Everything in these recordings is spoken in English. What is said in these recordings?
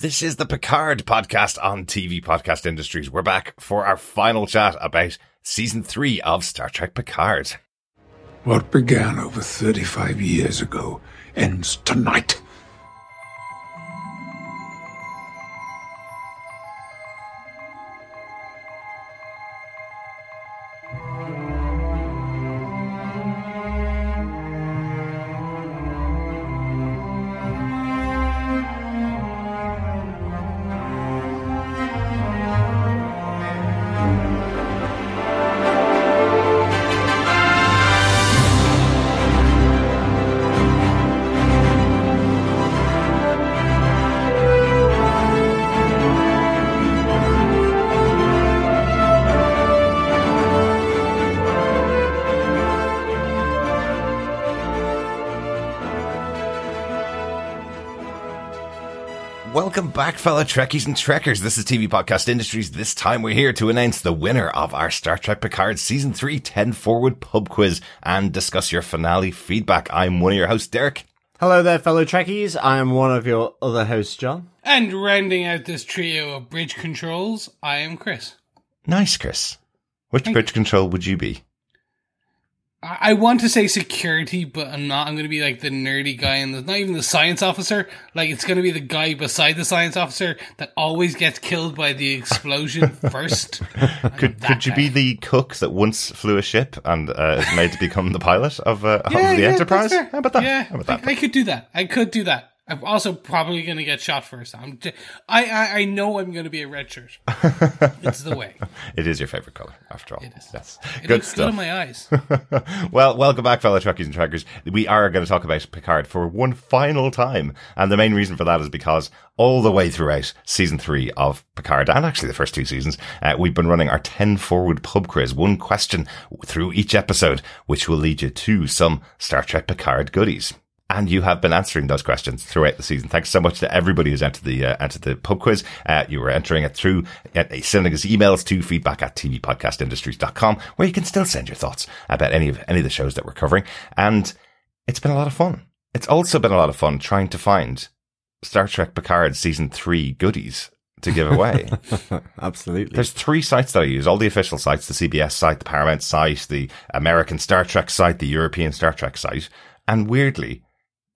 This is the Picard podcast on TV Podcast Industries. We're back for our final chat about season three of Star Trek Picard. What began over 35 years ago ends tonight. Back, fellow Trekkies and Trekkers. This is TV Podcast Industries. This time we're here to announce the winner of our Star Trek Picard Season 3 10 Forward Pub Quiz and discuss your finale feedback. I'm one of your hosts, Derek. Hello there, fellow Trekkies. I am one of your other hosts, John. And rounding out this trio of bridge controls, I am Chris. Nice, Chris. Which Thank bridge control would you be? I want to say security, but I'm not. I'm going to be like the nerdy guy, and not even the science officer. Like it's going to be the guy beside the science officer that always gets killed by the explosion first. Could could you be the cook that once flew a ship and uh, is made to become the pilot of, uh, of the yeah, Enterprise? How about that? Yeah, How about that? I, I could do that. I could do that. I'm also probably going to get shot first. I'm. J- I, I I know I'm going to be a red shirt. it's the way. It is your favorite color, after all. It is. Yes. It Good looks good stuff. in my eyes. well, welcome back, fellow Trekkies and Trekkers. We are going to talk about Picard for one final time. And the main reason for that is because all the way throughout season three of Picard, and actually the first two seasons, uh, we've been running our 10 forward pub quiz, one question through each episode, which will lead you to some Star Trek Picard goodies. And you have been answering those questions throughout the season. Thanks so much to everybody who's entered the, uh, entered the pub quiz. Uh, you were entering it through uh, sending us emails to feedback at tvpodcastindustries.com where you can still send your thoughts about any of, any of the shows that we're covering. And it's been a lot of fun. It's also been a lot of fun trying to find Star Trek Picard season three goodies to give away. Absolutely. There's three sites that I use, all the official sites, the CBS site, the Paramount site, the American Star Trek site, the European Star Trek site. And weirdly,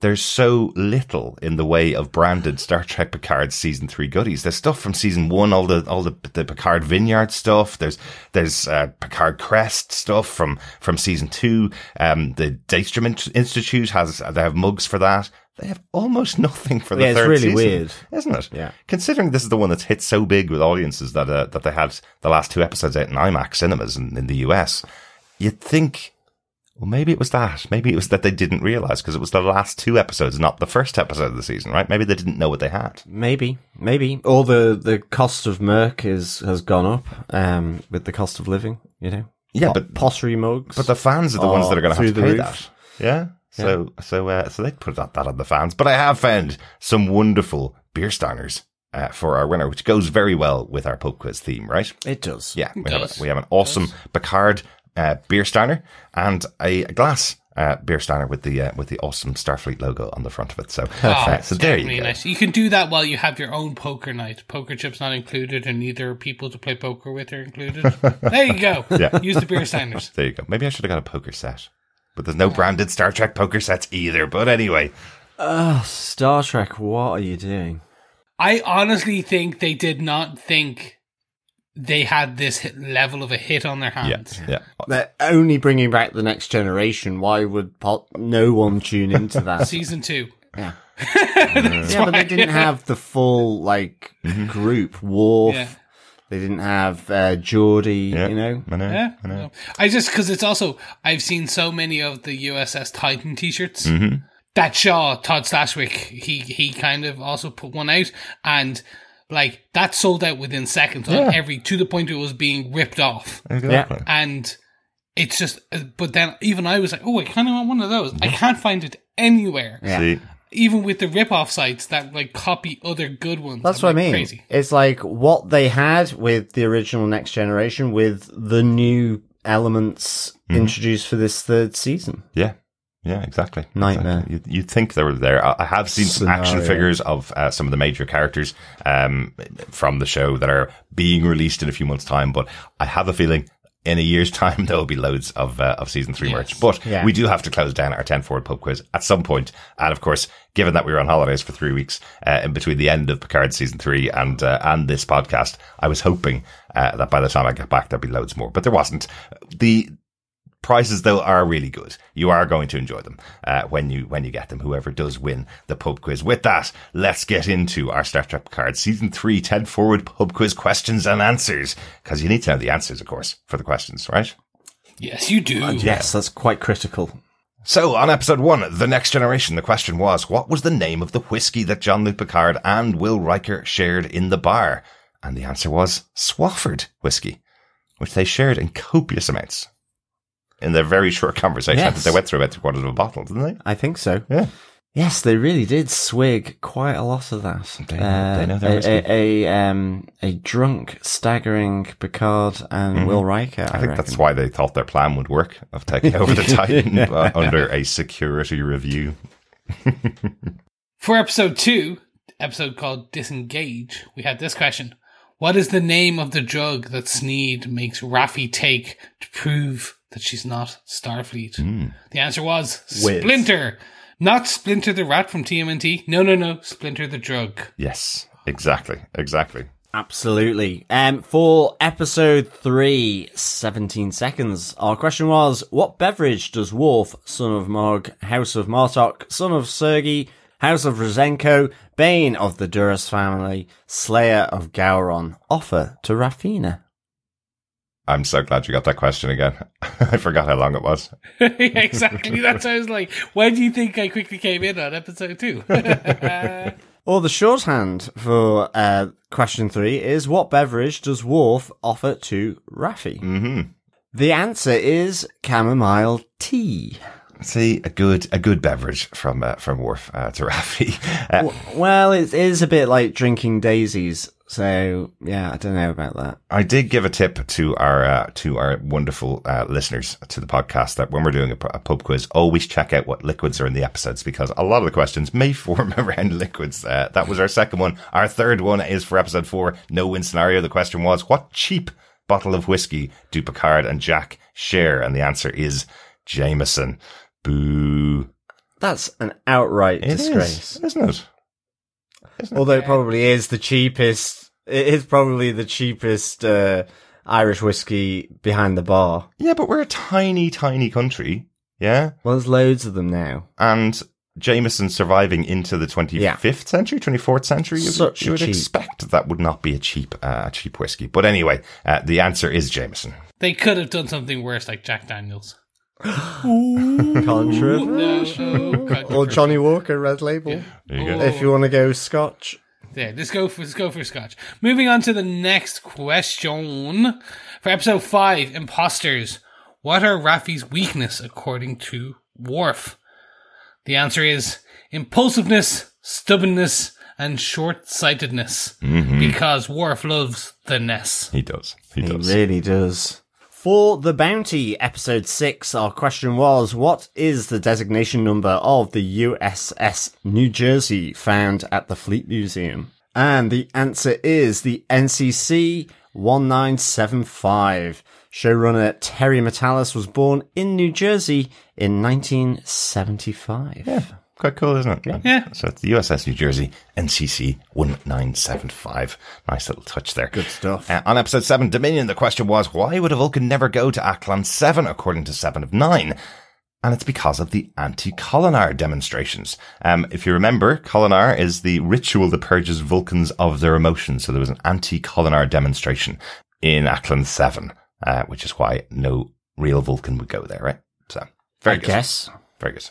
there's so little in the way of branded Star Trek Picard season three goodies. There's stuff from season one, all the all the, the Picard Vineyard stuff. There's there's uh, Picard Crest stuff from from season two. Um, the Daystrom Institute has they have mugs for that. They have almost nothing for the Yeah, it's third really season, weird. isn't it? Yeah. Considering this is the one that's hit so big with audiences that uh, that they had the last two episodes out in IMAX cinemas in, in the US, you'd think, well, maybe it was that. Maybe it was that they didn't realize because it was the last two episodes, not the first episode of the season, right? Maybe they didn't know what they had. Maybe, maybe. Or the, the cost of Merc is, has gone up, um, with the cost of living, you know? Yeah, Pot- but pottery mugs. but the fans are the ones that are going to have to pay roof. that. Yeah. So so uh, so they put that, that on the fans. But I have found some wonderful beer steiners uh, for our winner, which goes very well with our pub quiz theme, right? it does. Yeah, we have, a, we have an awesome Picard uh, beer steiner and a glass uh, beer steiner with the uh, with the awesome Starfleet logo on the front of it. So, Oh, uh, so there you go. Nice. You can do that while you have your own poker night. Poker chips not included, and neither people to play poker with are included. there you go. Yeah. Use the beer steiners. There you go. Maybe I should have got a poker set, but there's no branded Star Trek poker sets either. But anyway, Ugh, Star Trek, what are you doing? I honestly think they did not think they had this level of a hit on their hands. yeah. yeah. They're only bringing back the next generation. Why would pot- no one tune into that? Season two. yeah. Yeah, but they didn't have the full, like, group. Worf. Yeah. They didn't have uh, Geordi, Yeah. you know? I know. Yeah, I know. I just because it's also I've seen so many of the USS Titan T-shirts. Mm-hmm. That Shaw Todd Stashwick he he kind of also put one out, and like that sold out within seconds. on Yeah. every to the point it was being ripped off, Exactly. and it's just. uh, But then even I was like, oh, I kind of want one of those. I can't find it anywhere. Yeah. See, Even with the rip-off sites that like copy other good ones. That's I'm what I mean. Crazy. It's like what they had with the original Next Generation with the new elements Mm-hmm. introduced for this third season. yeah, Yeah, exactly. Nightmare. Exactly. You, you'd think they were there. I I have seen some action figures of uh, some of the major characters um, from the show that are being released in a few months' time, but I have a feeling in a year's time there will be loads of uh, of season three merch. But Yeah. we do have to close down our ten forward pub quiz at some point. point, and of course, given that we were on holidays for three weeks uh, in between the end of Picard season three and uh, and this podcast, I was hoping uh, that by the time I get back there'd be loads more, but there wasn't. The prizes though are really good. You are going to enjoy them uh, when you when you get them. Whoever does win the pub quiz. With that, let's get into our Star Trek Picard season three, 10 forward pub quiz questions and answers because you need to know the answers, of course, for the questions, right? Yes, you do. Yes, that's quite critical. So, on episode one, The Next Generation, the question was, what was the name of the whiskey that Jean-Luc Picard and Will Riker shared in the bar? And the answer was Swafford whiskey, which they shared in copious amounts. In their very short conversation, I think Yes. they went through about three quarters of a bottle, didn't they? I think so. Yeah. Yes, they really did swig quite a lot of that. They- they know their a, whiskey. a, a, um, a drunk, staggering Picard and Will Riker. I, Mm-hmm. I think reckon. that's why they thought their plan would work of taking over the Titan uh, under a security review. For episode two, episode called Disengage, we had this question. What is the name of the drug that Sneed makes Raffi take to prove that she's not Starfleet? Hmm. The answer was Whiz. Splinter. Not Splinter the rat from TMNT. No, no, no. Splinter the drug. Yes, exactly, exactly. Absolutely. Um, for episode three, 17 seconds, our question was, what beverage does Worf, son of Mogh, House of Martok, son of Sergey, House of Rozhenko, Bane of the Duras family, Slayer of Gowron, offer to Raffina? I'm so glad you got that question again. I forgot how long it was. yeah, exactly. That's why I was like, why do you think I quickly came in on episode two? Or the shorthand for uh, question three is, what beverage does Worf offer to Raffi? hmm The answer is chamomile tea. See, a good a good beverage from uh, from Worf uh, to Raffi. Uh, Well, it is a bit like drinking daisies. So yeah, I don't know about that. I did give a tip to our uh, to our wonderful uh, listeners to the podcast that when we're doing a, a pub quiz, always check out what liquids are in the episodes because a lot of the questions may form around liquids. Uh, that was our second one. Our third one is for episode four, no win scenario. The question was, what cheap bottle of whiskey do Picard and Jack share? And the answer is Jameson. Boo! That's an outright It is, disgrace. isn't it? Although it probably is the cheapest. It is probably the cheapest uh, Irish whiskey behind the bar. Yeah, but we're a tiny, tiny country. Yeah. Well, there's loads of them now. and Jameson surviving into the 25th Yeah. century, 24th century, you, Such you would cheap. expect that would not be a cheap, uh, cheap whiskey. But anyway, uh, the answer is Jameson. they could have done something worse, like Jack Daniels. Controversial. No, Or Johnny Walker Red Label. There you go. If you want to go Scotch. Yeah, let's go for let's go for Scotch. Moving on to the next question for episode five: Imposters. What are Raffi's weakness according to Worf? The answer is impulsiveness, stubbornness, and short-sightedness. Mm-hmm. Because Worf loves the Ness. He does. He He does. really does. For the bounty, episode six, our question was, what is the designation number of the USS New Jersey found at the Fleet Museum? And the answer is the NCC 1975. Showrunner Terry Matalas was born in New Jersey in 1975. yeah, quite cool, isn't it? Yeah. So it's the USS New Jersey NCC 1975. Nice little touch there. Good stuff. Uh, on episode 7, Dominion, the question was, why would a Vulcan never go to Aklian 7 according to 7 of 9? And it's because of the anti-Kolinahr demonstrations. Um, if you remember, Kolinahr is the ritual that purges Vulcans of their emotions. So there was an anti-Kolinahr demonstration in Aklian 7, uh, which is why no real Vulcan would go there, right? So, very I good. guess. Very good.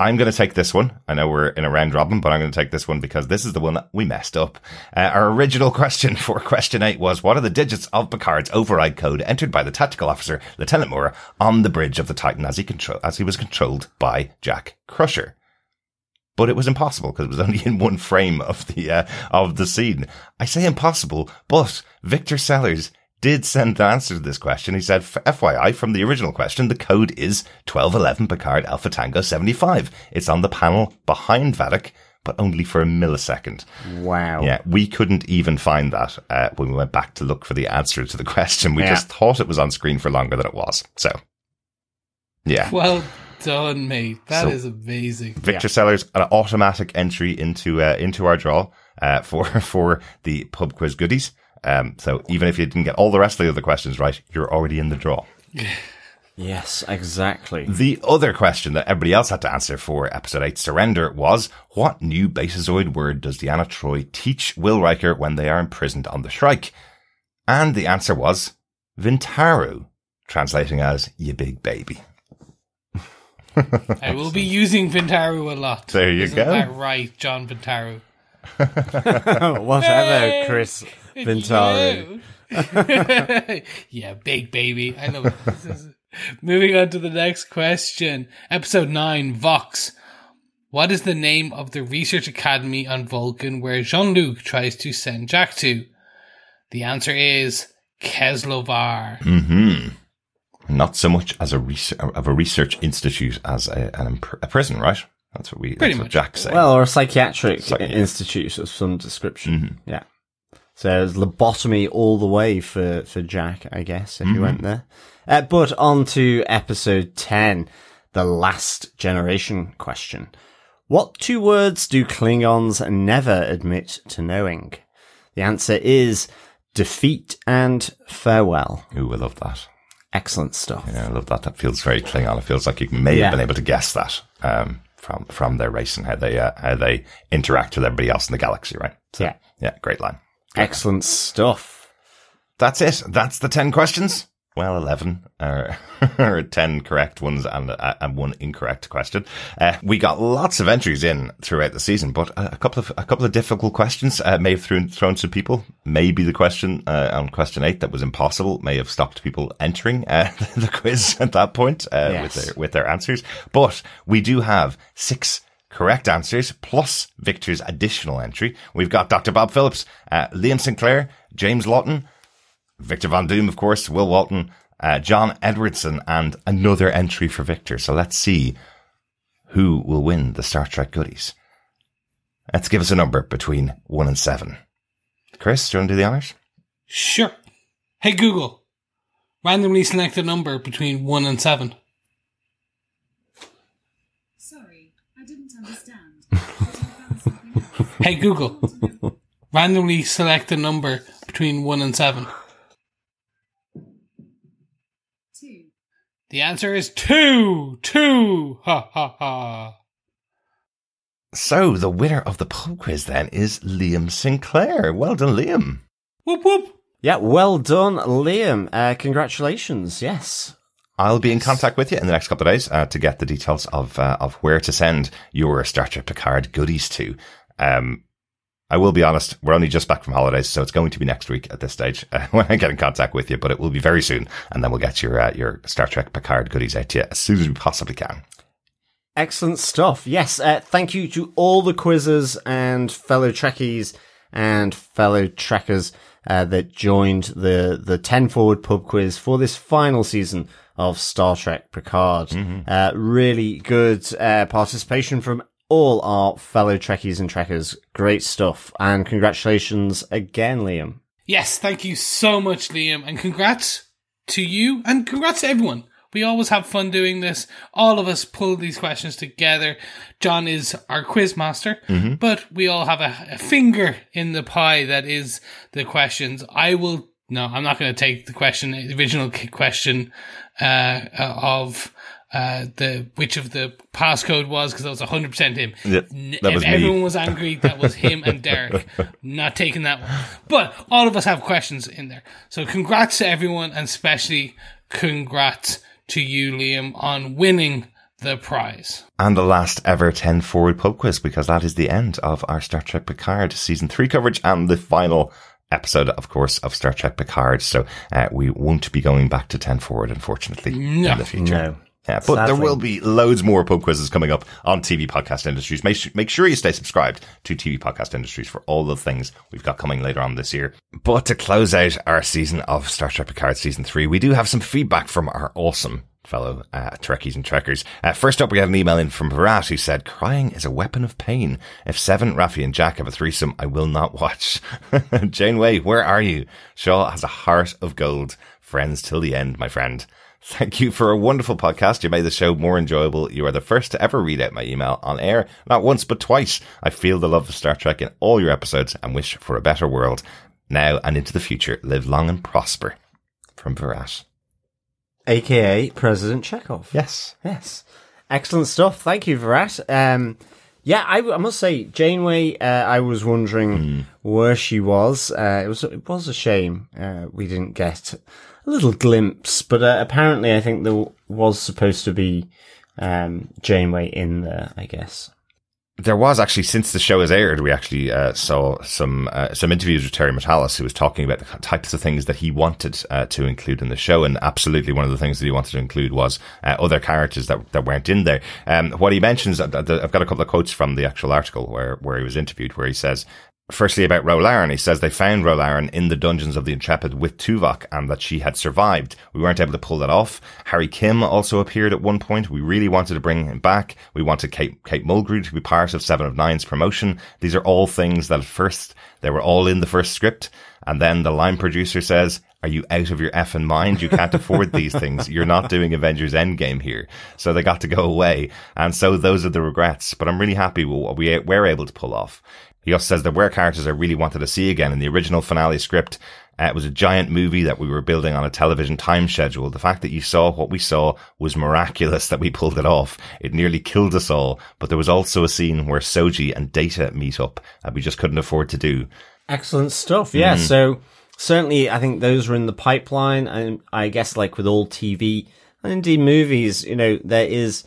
I'm going to take this one. I know we're in a round robin, but I'm going to take this one because this is the one that we messed up. Uh, our original question for question eight was, what are the digits of Picard's override code entered by the tactical officer, Lieutenant Moore, on the bridge of the Titan as he control, as he was controlled by Jack Crusher? But it was impossible because it was only in one frame of the, uh, of the scene. I say impossible, but Victor Sellers did send the answer to this question. He said, FYI, from the original question, the code is 1211 Picard Alpha Tango 75. It's on the panel behind Vadic, but only for a millisecond. Wow. Yeah, we couldn't even find that uh, when we went back to look for the answer to the question. We Yeah. just thought it was on screen for longer than it was. So, yeah. Well done, mate. That is So- amazing. Victor Sellers, an automatic entry into uh, into our draw uh, for for the pub quiz goodies. Um, so even if you didn't get all the rest of the other questions right, you're already in the draw. Yes, exactly. The other question that everybody else had to answer for episode 8 Surrender was what new Betazoid word does Deanna Troi teach Will Riker when they are imprisoned on the Shrike? And the answer was Vintaru, translating as you big baby. I will be using Vintaru a lot. There you Isn't go. that right, John Vintaru? Whatever, Chris Vintaru. Yeah. yeah, big baby. I love it. This is- Moving on to the next question. Episode 9, Vox. What is the name of the research academy on Vulcan where Jean Luc tries to send Jack to? The answer is Keslovar. hmm Not so much as a res- of a research institute as a, an imp- a prison, right? That's what we. Pretty that's what much. Jack said. Well, or a psychiatric Psych- institute of some description. Mm-hmm. Yeah. So there's lobotomy all the way for, for Jack, I guess, if Mm-hmm. you went there. Uh, but on to episode 10, the last generation question. What two words do Klingons never admit to knowing? The answer is defeat and farewell. Ooh, I love that. Excellent stuff. Yeah, I love that. That feels very Klingon. It feels like you may Yeah. have been able to guess that um, from from their race and how they uh, how they interact with everybody else in the galaxy, right? So, Yeah. yeah, great line. Excellent stuff. That's it. That's the ten questions. Well, eleven or, or ten correct ones and uh, and one incorrect question. Uh, we got lots of entries in throughout the season, but a, a couple of a couple of difficult questions uh, may have thrown thrown some people. Maybe the question uh, on question eight that was impossible may have stopped people entering uh, the quiz at that point uh, Yes. with their with their answers. But we do have six correct answers plus Victor's additional entry. We've got Dr. Bob Phillips, uh, Liam Sinclair, James Lawton, Victor Van Doom, of course, Will Walton, uh, John Edwardson, and another entry for Victor. So let's see who will win the Star Trek goodies. Let's give us a number between one and seven. Chris, do you want to do the honors? Sure. Hey Google, randomly select a number between 1 and 7. Sorry, I didn't understand. But I found something else. Hey Google, randomly select a number between 1 and 7. Two. The answer is 2! 2! Ha ha ha. So the winner of the pub quiz then is Liam Sinclair. Well done, Liam. Whoop whoop. Yeah, well done, Liam. Uh, congratulations. Yes. I'll be in contact with you in the next couple of days uh, to get the details of uh, of where to send your Star Trek Picard goodies to. Um, I will be honest, we're only just back from holidays, so it's going to be next week at this stage uh, when I get in contact with you. But it will be very soon, and then we'll get your uh, your Star Trek Picard goodies out to you as soon as we possibly can. Excellent stuff. Yes, uh, thank you to all the quizzes and fellow Trekkies and fellow Trekkers uh, that joined the the Ten Forward Pub Quiz for this final season of Star Trek Picard. Uh, really good uh, participation from all our fellow Trekkies and Trekkers. Great stuff, and congratulations again, Liam. Yes, thank you so much, Liam, and congrats to you, and congrats to everyone. We always have fun doing this. All of us pull these questions together. John is our quiz master, but we all have a, a finger in the pie that is the questions. I will. No, I'm not going to take the question, the original question uh, of uh, the which of the passcode was because that was 100 percent him. Yeah, that was if me. everyone was angry, that was him and Derek. Not taking that one. But all of us have questions in there. So congrats to everyone and especially congrats to you, Liam, on winning the prize. And the last ever 10 forward pub quiz, because that is the end of our Star Trek Picard season three coverage and the final episode, of course, of Star Trek Picard. So uh, we won't be going back to 10 forward, unfortunately, No. in the future. No. Yeah, but there will be loads more pub quizzes coming up on TV Podcast Industries. Make, make sure you stay subscribed to TV Podcast Industries for all the things we've got coming later on this year. But to close out our season of Star Trek Picard Season 3, we do have some feedback from our awesome fellow uh, Trekkies and Trekkers. Uh, first up, we have an email in from Virat who said, Crying is a weapon of pain. If Seven, Raffi, and Jack have a threesome, I will not watch. Janeway, where are you? Shaw has a heart of gold. Friends till the end, my friend. Thank you for a wonderful podcast. You made the show more enjoyable. You are the first to ever read out my email on air, not once but twice. I feel the love of Star Trek in all your episodes and wish for a better world now and into the future. Live long and prosper. From Virat. AKA President Chekhov. Yes. Yes. Excellent stuff. Thank you that. Um, yeah, I, I must say, Janeway, uh, I was wondering where she was. Uh, it was it was a shame uh, we didn't get little glimpse, but uh, apparently I think there was supposed to be um, Janeway in there, I guess. There was actually, since the show has aired, we actually uh, saw some uh, some interviews with Terry Matalas, who was talking about the types of things that he wanted uh, to include in the show, and absolutely one of the things that he wanted to include was uh, other characters that that weren't in there. Um, what he mentions, I've got a couple of quotes from the actual article where where he was interviewed, where he says. Firstly, about Ro Laren, he says they found Ro Laren in the dungeons of the Intrepid with Tuvok and that she had survived. We weren't able to pull that off. Harry Kim also appeared at one point. We really wanted to bring him back. We wanted Kate, Kate Mulgrew to be part of Seven of Nine's promotion. These are all things that at first they were all in the first script. And then the line producer says, are you out of your effing mind? You can't afford these things. You're not doing Avengers Endgame here. So they got to go away. And so those are the regrets. But I'm really happy with what we were able to pull off. He also says there were characters I really wanted to see again in the original finale script. Uh, it was a giant movie that we were building on a television time schedule. The fact that you saw what we saw was miraculous that we pulled it off. It nearly killed us all. But there was also a scene where Soji and Data meet up that we just couldn't afford to do. Excellent stuff. Yeah. So certainly, I think those are in the pipeline, and I guess like with all TV and indeed movies, you know, there is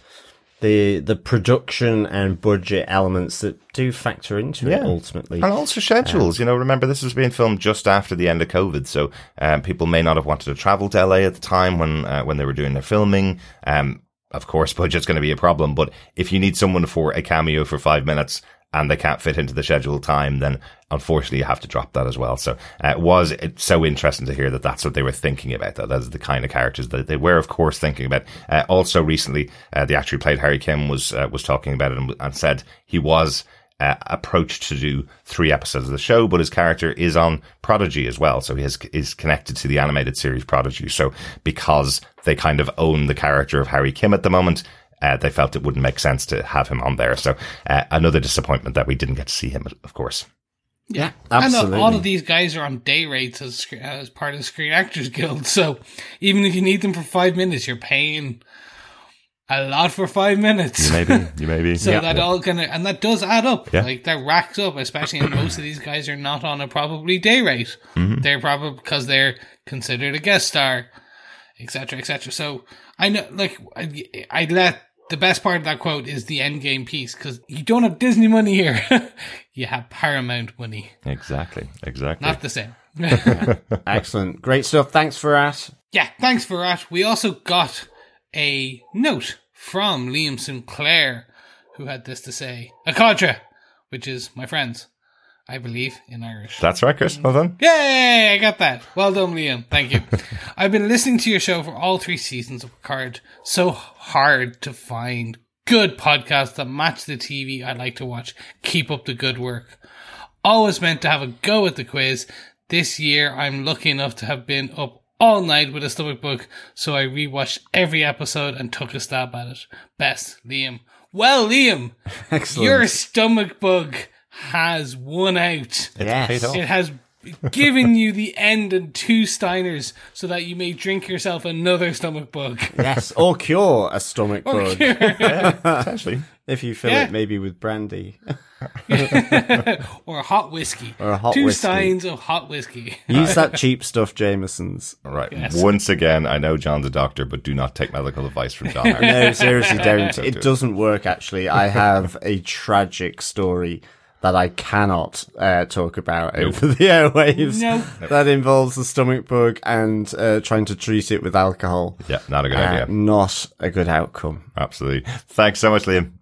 the the production and budget elements that do factor into it ultimately. And also schedules. you know, remember this was being filmed just after the end of COVID, so um, people may not have wanted to travel to LA at the time when uh, when they were doing their filming. Um, of course, budget's going to be a problem, but if you need someone for a cameo for five minutes and they can't fit into the scheduled time, then unfortunately you have to drop that as well. So uh, it was it's so interesting to hear that that's what they were thinking about. That that's the kind of characters that they were, of course, thinking about. Uh, also, recently, uh, the actor who played Harry Kim was uh, was talking about it and, and said he was uh, approached to do three episodes of the show, but his character is on Prodigy as well, so he is is connected to the animated series Prodigy. So because they kind of own the character of Harry Kim at the moment. Uh, they felt it wouldn't make sense to have him on there. So, uh, another disappointment that we didn't get to see him, of course. yeah, And absolutely. uh, all of these guys are on day rates as, as part of the Screen Actors Guild. So even if you need them for five minutes, you're paying a lot for five minutes. Maybe, you maybe. So that all kind of, and that does add up. Yeah. Like that racks up, especially and most of these guys are not on a probably day rate. Mm-hmm. They're probably because they're considered a guest star, etc., etc. So I know, like, I, I let the best part of that quote is the end game piece because you don't have Disney money here, you have Paramount money. Exactly, exactly. Not the same. Excellent, great stuff. Thanks for that. Yeah, thanks for that. We also got a note from Liam Sinclair, who had this to say: A "Akadra," which is my friends, I believe, in Irish. That's right, Chris. Well done. Yay! I got that. Well done, Liam. Thank you. I've been listening to your show for all three seasons of Picard. So hard to find good podcasts that match the TV I like to watch. Keep up the good work. Always meant to have a go at the quiz. This year, I'm lucky enough to have been up all night with a stomach bug, so I rewatched every episode and took a stab at it. Best, Liam. Well, Liam, Excellent. your stomach bug has won out. yes. It has given you the end and two Steiners so that you may drink yourself another stomach bug. Yes, or cure a stomach bug Potentially. if you fill Yeah. it maybe with brandy. or a hot whiskey. Or a hot two whiskey. steins of hot whiskey. Use that cheap stuff, Jameson's. All right. Yes. Once again, I know John's a doctor, but do not take medical advice from John. No, seriously, don't. Don't It do it. doesn't work, actually. I have a tragic story that I cannot uh, talk about over the airwaves. No. That involves the stomach bug and uh, trying to treat it with alcohol. Yeah, not a good Uh, idea. not a good outcome. Absolutely. Thanks so much, Liam.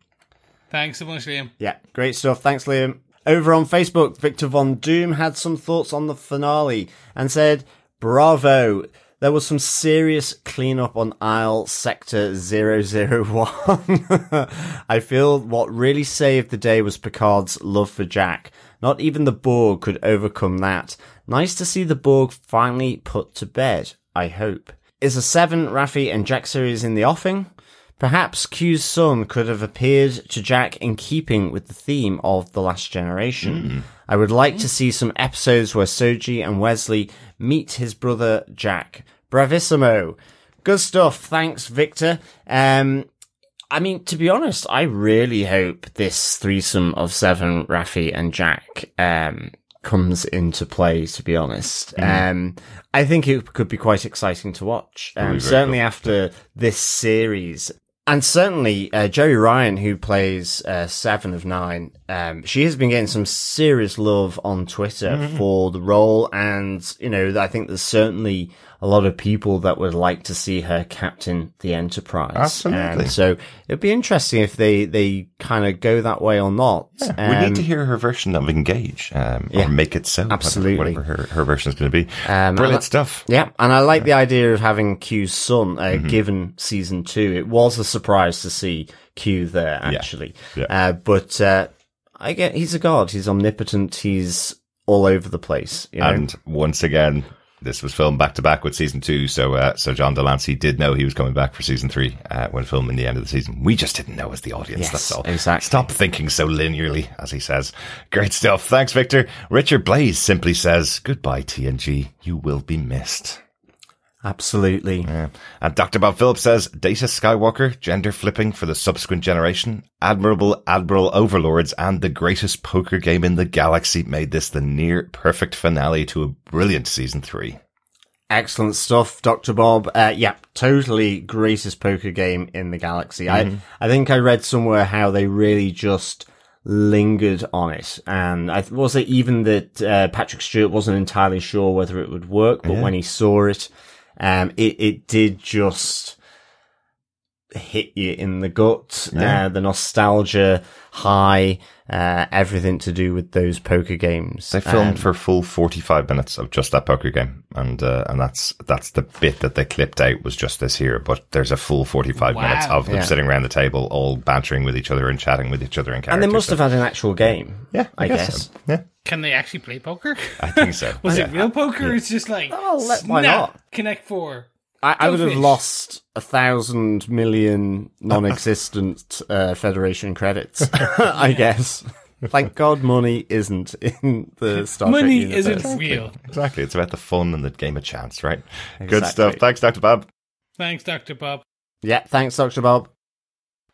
Thanks so much, Liam. Yeah, great stuff. Thanks, Liam. Over on Facebook, Victor Von Doom had some thoughts on the finale and said, Bravo. There was some serious cleanup on aisle sector 001. I feel what really saved the day was Picard's love for Jack. Not even the Borg could overcome that. Nice to see the Borg finally put to bed, I hope. Is a 7 Raffi and Jack series in the offing? Perhaps Q's son could have appeared to Jack in keeping with the theme of The Last Generation. Hmm. I would like to see some episodes where Soji and Wesley meet his brother Jack. Bravissimo. Good stuff. Thanks, Victor. Um, I mean, to be honest, I really hope this threesome of Seven, Raffi, and Jack um, comes into play. To be honest, um, I think it could be quite exciting to watch. Um, certainly after this series. And certainly, uh, Jeri Ryan, who plays uh, Seven of Nine, um, she has been getting some serious love on Twitter for the role, and you know, I think there's certainly a lot of people that would like to see her captain the Enterprise. Absolutely. Um, so it'd be interesting if they they kind of go that way or not. we Um, need to hear her version of Engage, um, yeah. or Make It So. Absolutely. Whatever her, her version is going to be. Um, Brilliant I- stuff. Yeah, and I like the idea of having Q's son, uh, Mm-hmm. given season two. It was a surprise to see Q there, actually. Yeah. Uh, but uh, I get he's a god. He's omnipotent. He's all over the place. You know? And once again, this was filmed back to back with season two. So, uh, so John de Lancie did know he was coming back for season three, uh, when filming the end of the season. We just didn't know as the audience. Yes, that's all. exactly. Stop thinking so linearly, as he says. Great stuff. Thanks, Victor. Richard Blaze simply says, goodbye, TNG. You will be missed. Absolutely. Yeah. And Dr. Bob Phillips says, Data Skywalker, gender flipping for the subsequent generation, admirable admiral overlords, and the greatest poker game in the galaxy made this the near perfect finale to a brilliant season three. Excellent stuff, Dr. Bob. Uh, yeah, totally greatest poker game in the galaxy. I, I think I read somewhere how they really just lingered on it. And I, was it even that, uh, Patrick Stewart wasn't entirely sure whether it would work, but when he saw it, um, it, it did just hit you in the gut. Yeah. Uh, the nostalgia high, uh, everything to do with those poker games. They filmed Um, for full 45 minutes of just that poker game. And, uh, and that's, that's the bit that they clipped out was just this here. But there's a full 45 Wow. minutes of them Yeah. sitting around the table, all bantering with each other and chatting with each other in character. and they must So- have had an actual game. yeah, I, guess. so. Yeah, Can they actually play poker? I think so. Was Yeah. it real poker? Or it's just like, Oh, let- why not? Connect Four. I, I would have lost a thousand million non-existent uh, Federation credits. I guess. Thank God, money isn't in the Star Trek Money universe. isn't real. Exactly. It's about the fun and the game of chance, right? Good stuff. Thanks, Dr. Bob. Thanks, Dr. Bob. Yeah, thanks, Doctor Bob.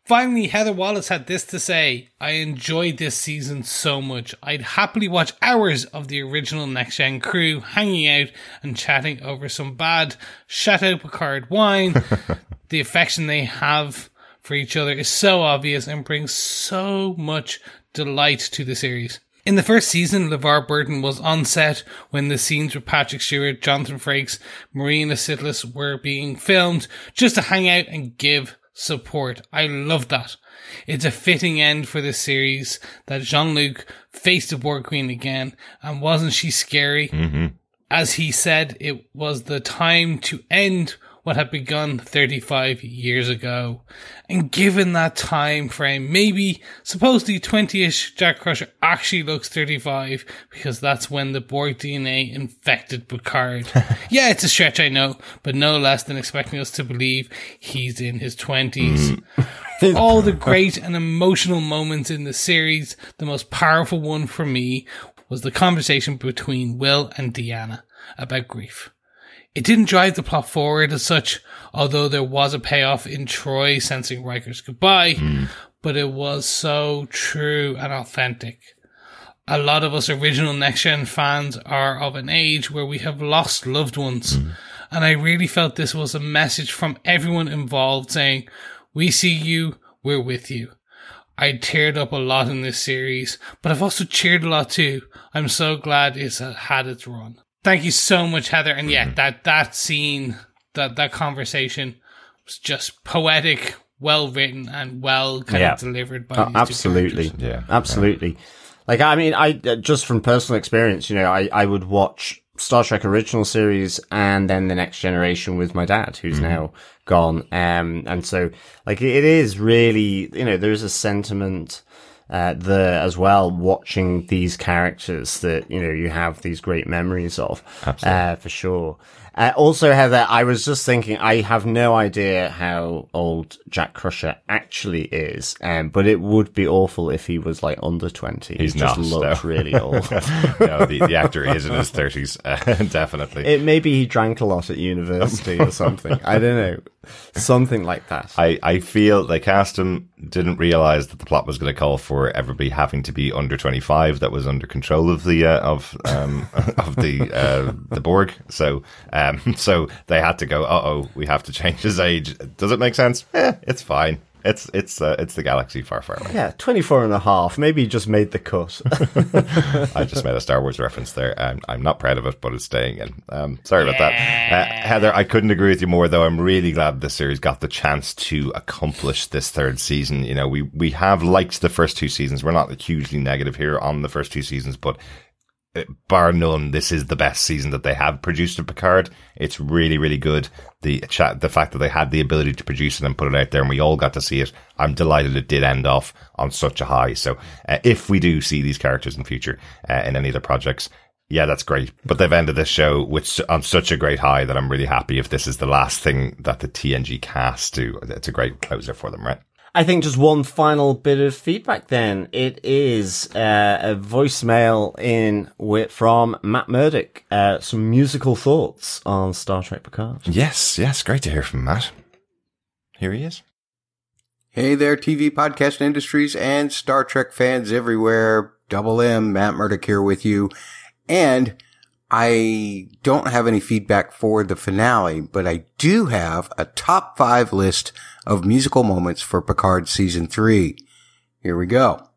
Finally, Heather Wallace had this to say I enjoyed this season so much. I'd happily watch hours of the original Next Gen crew hanging out and chatting over some bad Chateau Picard wine. the affection they have for each other is so obvious and brings so much delight to the series. In the first season, LeVar Burton was on set when the scenes with Patrick Stewart, Jonathan Frakes, Marina Sirtis were being filmed just to hang out and give support. I love that. It's a fitting end for the series that Jean-Luc faced the Borg Queen again, and wasn't she scary? Mm-hmm. As he said, it was the time to end what had begun 35 years ago. And given that time frame, maybe supposedly 20ish Jack Crusher actually looks 35 because that's when the Borg DNA infected Picard. yeah, it's a stretch, I know, but no less than expecting us to believe he's in his 20s. For mm. all the great and emotional moments in the series, the most powerful one for me was the conversation between Will and Deanna about grief. It didn't drive the plot forward as such, although there was a payoff in Troi sensing Riker's goodbye, but it was so true and authentic. A lot of us original Next Gen fans are of an age where we have lost loved ones. And I really felt this was a message from everyone involved saying, we see you, we're with you. I teared up a lot in this series, but I've also cheered a lot too. I'm so glad it's had its run. Thank you so much, Heather. And yeah, that that scene, that that conversation was just poetic, well written, and well kind Yeah. of delivered by Uh, these two absolutely. characters. Yeah. Absolutely. Like, I mean, I, uh, just from personal experience, you know, I, I would watch Star Trek original series and then the next generation with my dad, who's now gone. Um, and so, like, it is really, you know, there's a sentiment, uh, there as well, watching these characters that, you know, you have these great memories of, uh, for sure. Uh, also, Heather, I was just thinking, I have no idea how old Jack Crusher actually is, um, but it would be awful if he was like under 20. He's he just not, looks no. really old. no, the, the actor is in his 30s, uh, definitely. it maybe he drank a lot at university or something. I don't know. Something like that. I, I feel they cast him, didn't realize that the plot was going to call for everybody having to be under 25 that was under control of the, uh, of, um, of the, uh, the Borg. So, um, so they had to go, uh oh, we have to change his age. Does it make sense? Eh, it's fine. It's, it's, uh, it's the galaxy far, far away. yeah, 24 and a half. Maybe he just made the cut. I just made a Star Wars reference there. and I'm not proud of it, but it's staying in. Um, sorry about that. Uh, Heather, I couldn't agree with you more, though. I'm really glad this series got the chance to accomplish this third season. You know, we, we have liked the first two seasons. We're not hugely negative here on the first two seasons, but bar none, this is the best season that they have produced of Picard. It's really, really good. The chat, the fact that they had the ability to produce it and put it out there, and we all got to see it. I'm delighted it did end off on such a high. So, uh, if we do see these characters in future uh, in any other projects, yeah, that's great. But they've ended this show with on such a great high that I'm really happy if this is the last thing that the TNG cast do. It's a great closer for them, right? I think just one final bit of feedback then. It is uh, a voicemail in with, from Matt Murdock. Uh, some musical thoughts on Star Trek Picard. Yes, yes, great to hear from Matt. Here he is. Hey there, TV podcast industries and Star Trek fans everywhere. Double M, Matt Murdock here with you. And I don't have any feedback for the finale, but I do have a top five list of musical moments for Picard season three. Here we go.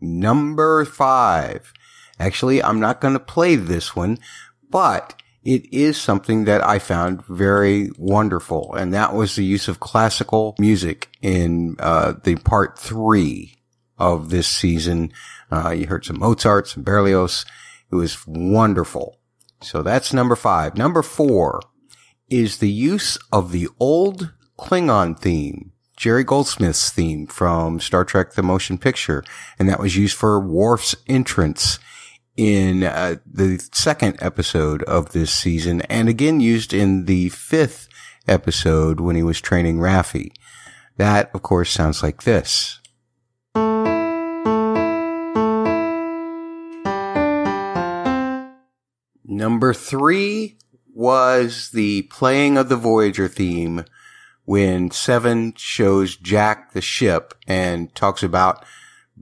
Number five. Actually, I'm not going to play this one, but it is something that I found very wonderful, and that was the use of classical music in uh, the part three of this season. Uh, you heard some Mozart, some Berlioz. It was wonderful. So that's number five. Number four is the use of the old Klingon theme, Jerry Goldsmith's theme from Star Trek The Motion Picture, and that was used for Worf's entrance in uh, the second episode of this season, and again used in the fifth episode when he was training Raffi. That, of course, sounds like this. Number three was the playing of the Voyager theme when Seven shows Jack the ship and talks about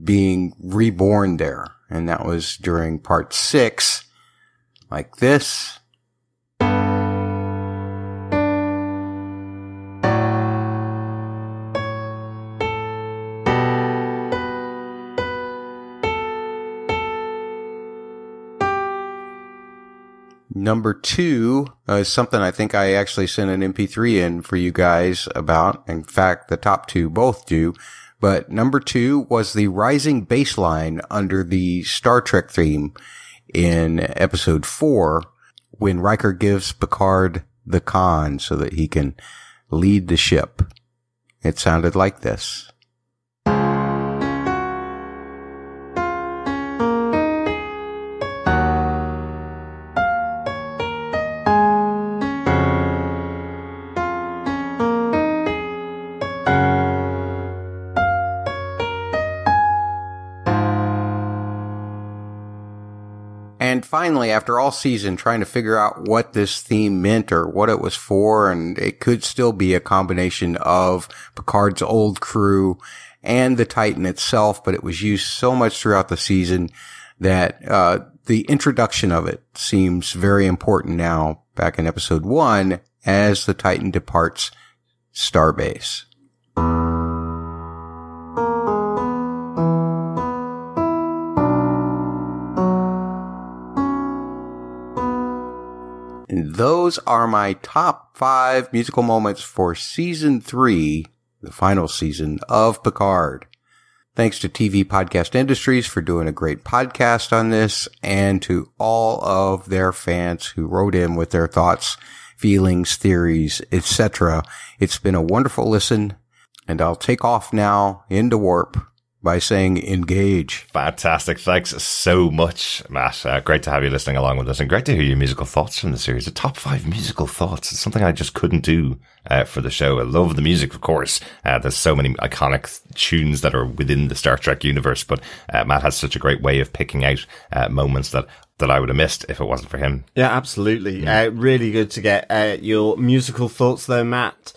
being reborn there. And that was during part six, like this. Number two uh, is something I think I actually sent an MP3 in for you guys about. In fact, the top two both do. But number two was the rising bass line under the Star Trek theme in episode four when Riker gives Picard the con so that he can lead the ship. It sounded like this. After all season trying to figure out what this theme meant or what it was for, and it could still be a combination of Picard's old crew and the Titan itself, but it was used so much throughout the season that uh, the introduction of it seems very important now back in episode one as the Titan departs Starbase. Those are my top five musical moments for season three, the final season of Picard. Thanks to TV Podcast Industries for doing a great podcast on this and to all of their fans who wrote in with their thoughts, feelings, theories, etc. It's been a wonderful listen and I'll take off now into warp by saying engage. Fantastic. Thanks so much, Matt. Uh, great to have you listening along with us and great to hear your musical thoughts from the series. The top five musical thoughts. It's something I just couldn't do uh, for the show. I love the music, of course. Uh, there's so many iconic tunes that are within the Star Trek universe, but uh, Matt has such a great way of picking out uh, moments that that I would have missed if it wasn't for him. Yeah, absolutely. Uh, really good to get uh, your musical thoughts though, Matt.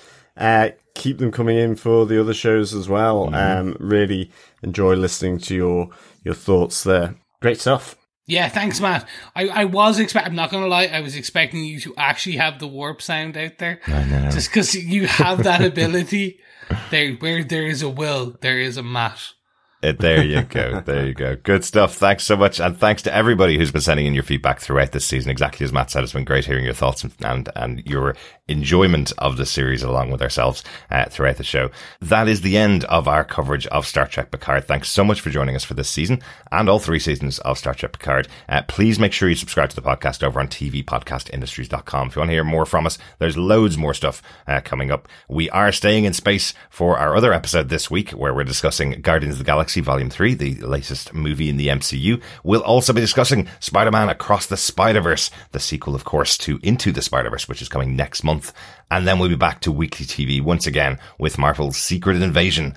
Keep them coming in for the other shows as well. Um, really enjoy listening to your your thoughts there. Great stuff. Yeah, thanks, Matt. I, I was expect. I'm not gonna lie. I was expecting you to actually have the warp sound out there, just because you have that ability. There, where there is a will, there is a Matt. Uh, there you go. There you go. Good stuff. Thanks so much. And thanks to everybody who's been sending in your feedback throughout this season. Exactly as Matt said, it's been great hearing your thoughts and, and, and your enjoyment of the series along with ourselves uh, throughout the show. That is the end of our coverage of Star Trek Picard. Thanks so much for joining us for this season and all three seasons of Star Trek Picard. Uh, please make sure you subscribe to the podcast over on tvpodcastindustries.com. If you want to hear more from us, there's loads more stuff uh, coming up. We are staying in space for our other episode this week where we're discussing Guardians of the Galaxy Volume 3, the latest movie in the MCU. We'll also be discussing Spider-Man Across the Spider-Verse, the sequel, of course, to Into the Spider-Verse, which is coming next month. And then we'll be back to weekly TV once again with Marvel's Secret Invasion.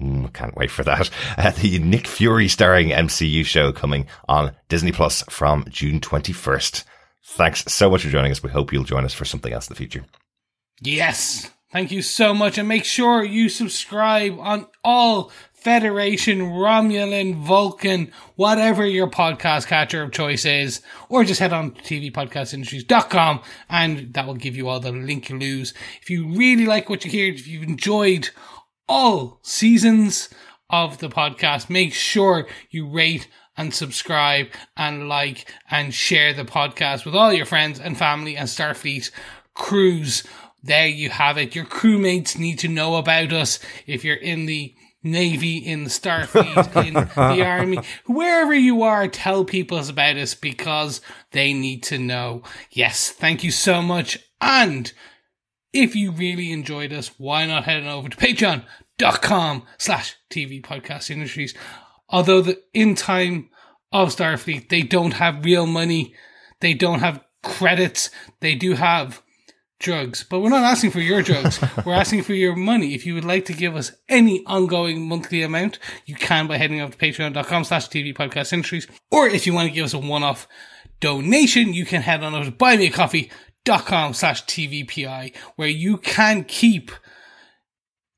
Mm, can't wait for that. Uh, the Nick Fury starring MCU show coming on Disney Plus from June 21st. Thanks so much for joining us. We hope you'll join us for something else in the future. Yes. Thank you so much. And make sure you subscribe on all Federation, Romulan, Vulcan, whatever your podcast catcher of choice is, or just head on to tvpodcastindustries.com and that will give you all the link you lose. If you really like what you hear, if you've enjoyed all seasons of the podcast, make sure you rate and subscribe and like and share the podcast with all your friends and family and Starfleet crews. There you have it. Your crewmates need to know about us if you're in the Navy, in the Starfleet, in the Army, wherever you are, tell people about us because they need to know. Yes, thank you so much. And if you really enjoyed us, why not head on over to patreon.com slash TV podcast industries. Although the in time of Starfleet, they don't have real money. They don't have credits. They do have drugs, but we're not asking for your drugs. we're asking for your money. If you would like to give us any ongoing monthly amount, you can by heading over to patreon.com slash TV podcast industries. Or if you want to give us a one-off donation, you can head on over to buymeacoffee.com slash TVPI, where you can keep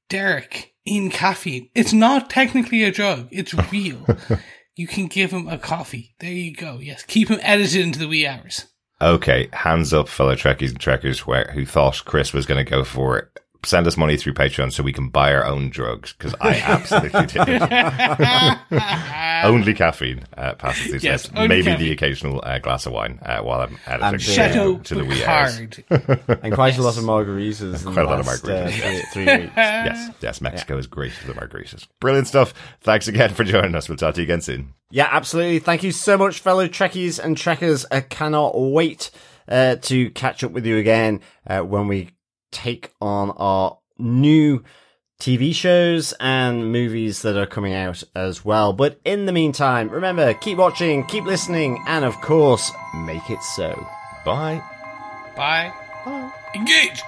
Derek in caffeine. It's not technically a drug. It's real. you can give him a coffee. There you go. Yes. Keep him edited into the wee hours. Okay, hands up, fellow Trekkies and Trekkers, who thought Chris was going to go for it. Send us money through Patreon so we can buy our own drugs because I absolutely did. only caffeine uh, passes these Yes, steps. only Maybe caffeine. the occasional uh, glass of wine uh, while I'm editing And to- to the wee hours. And quite a lot of margaritas. in Quite a the lot of margaritas, uh, yes. three, three weeks. Yes, yes, Mexico is great for the margaritas. Brilliant stuff. Thanks again for joining us. We'll talk to you again soon. Yeah, absolutely. Thank you so much, fellow Trekkies and Trekkers. I cannot wait uh, to catch up with you again uh, when we take on our new TV shows and movies that are coming out as well. But in the meantime, remember, keep watching, keep listening, and of course, make it so. Bye. Bye. Bye. Engage!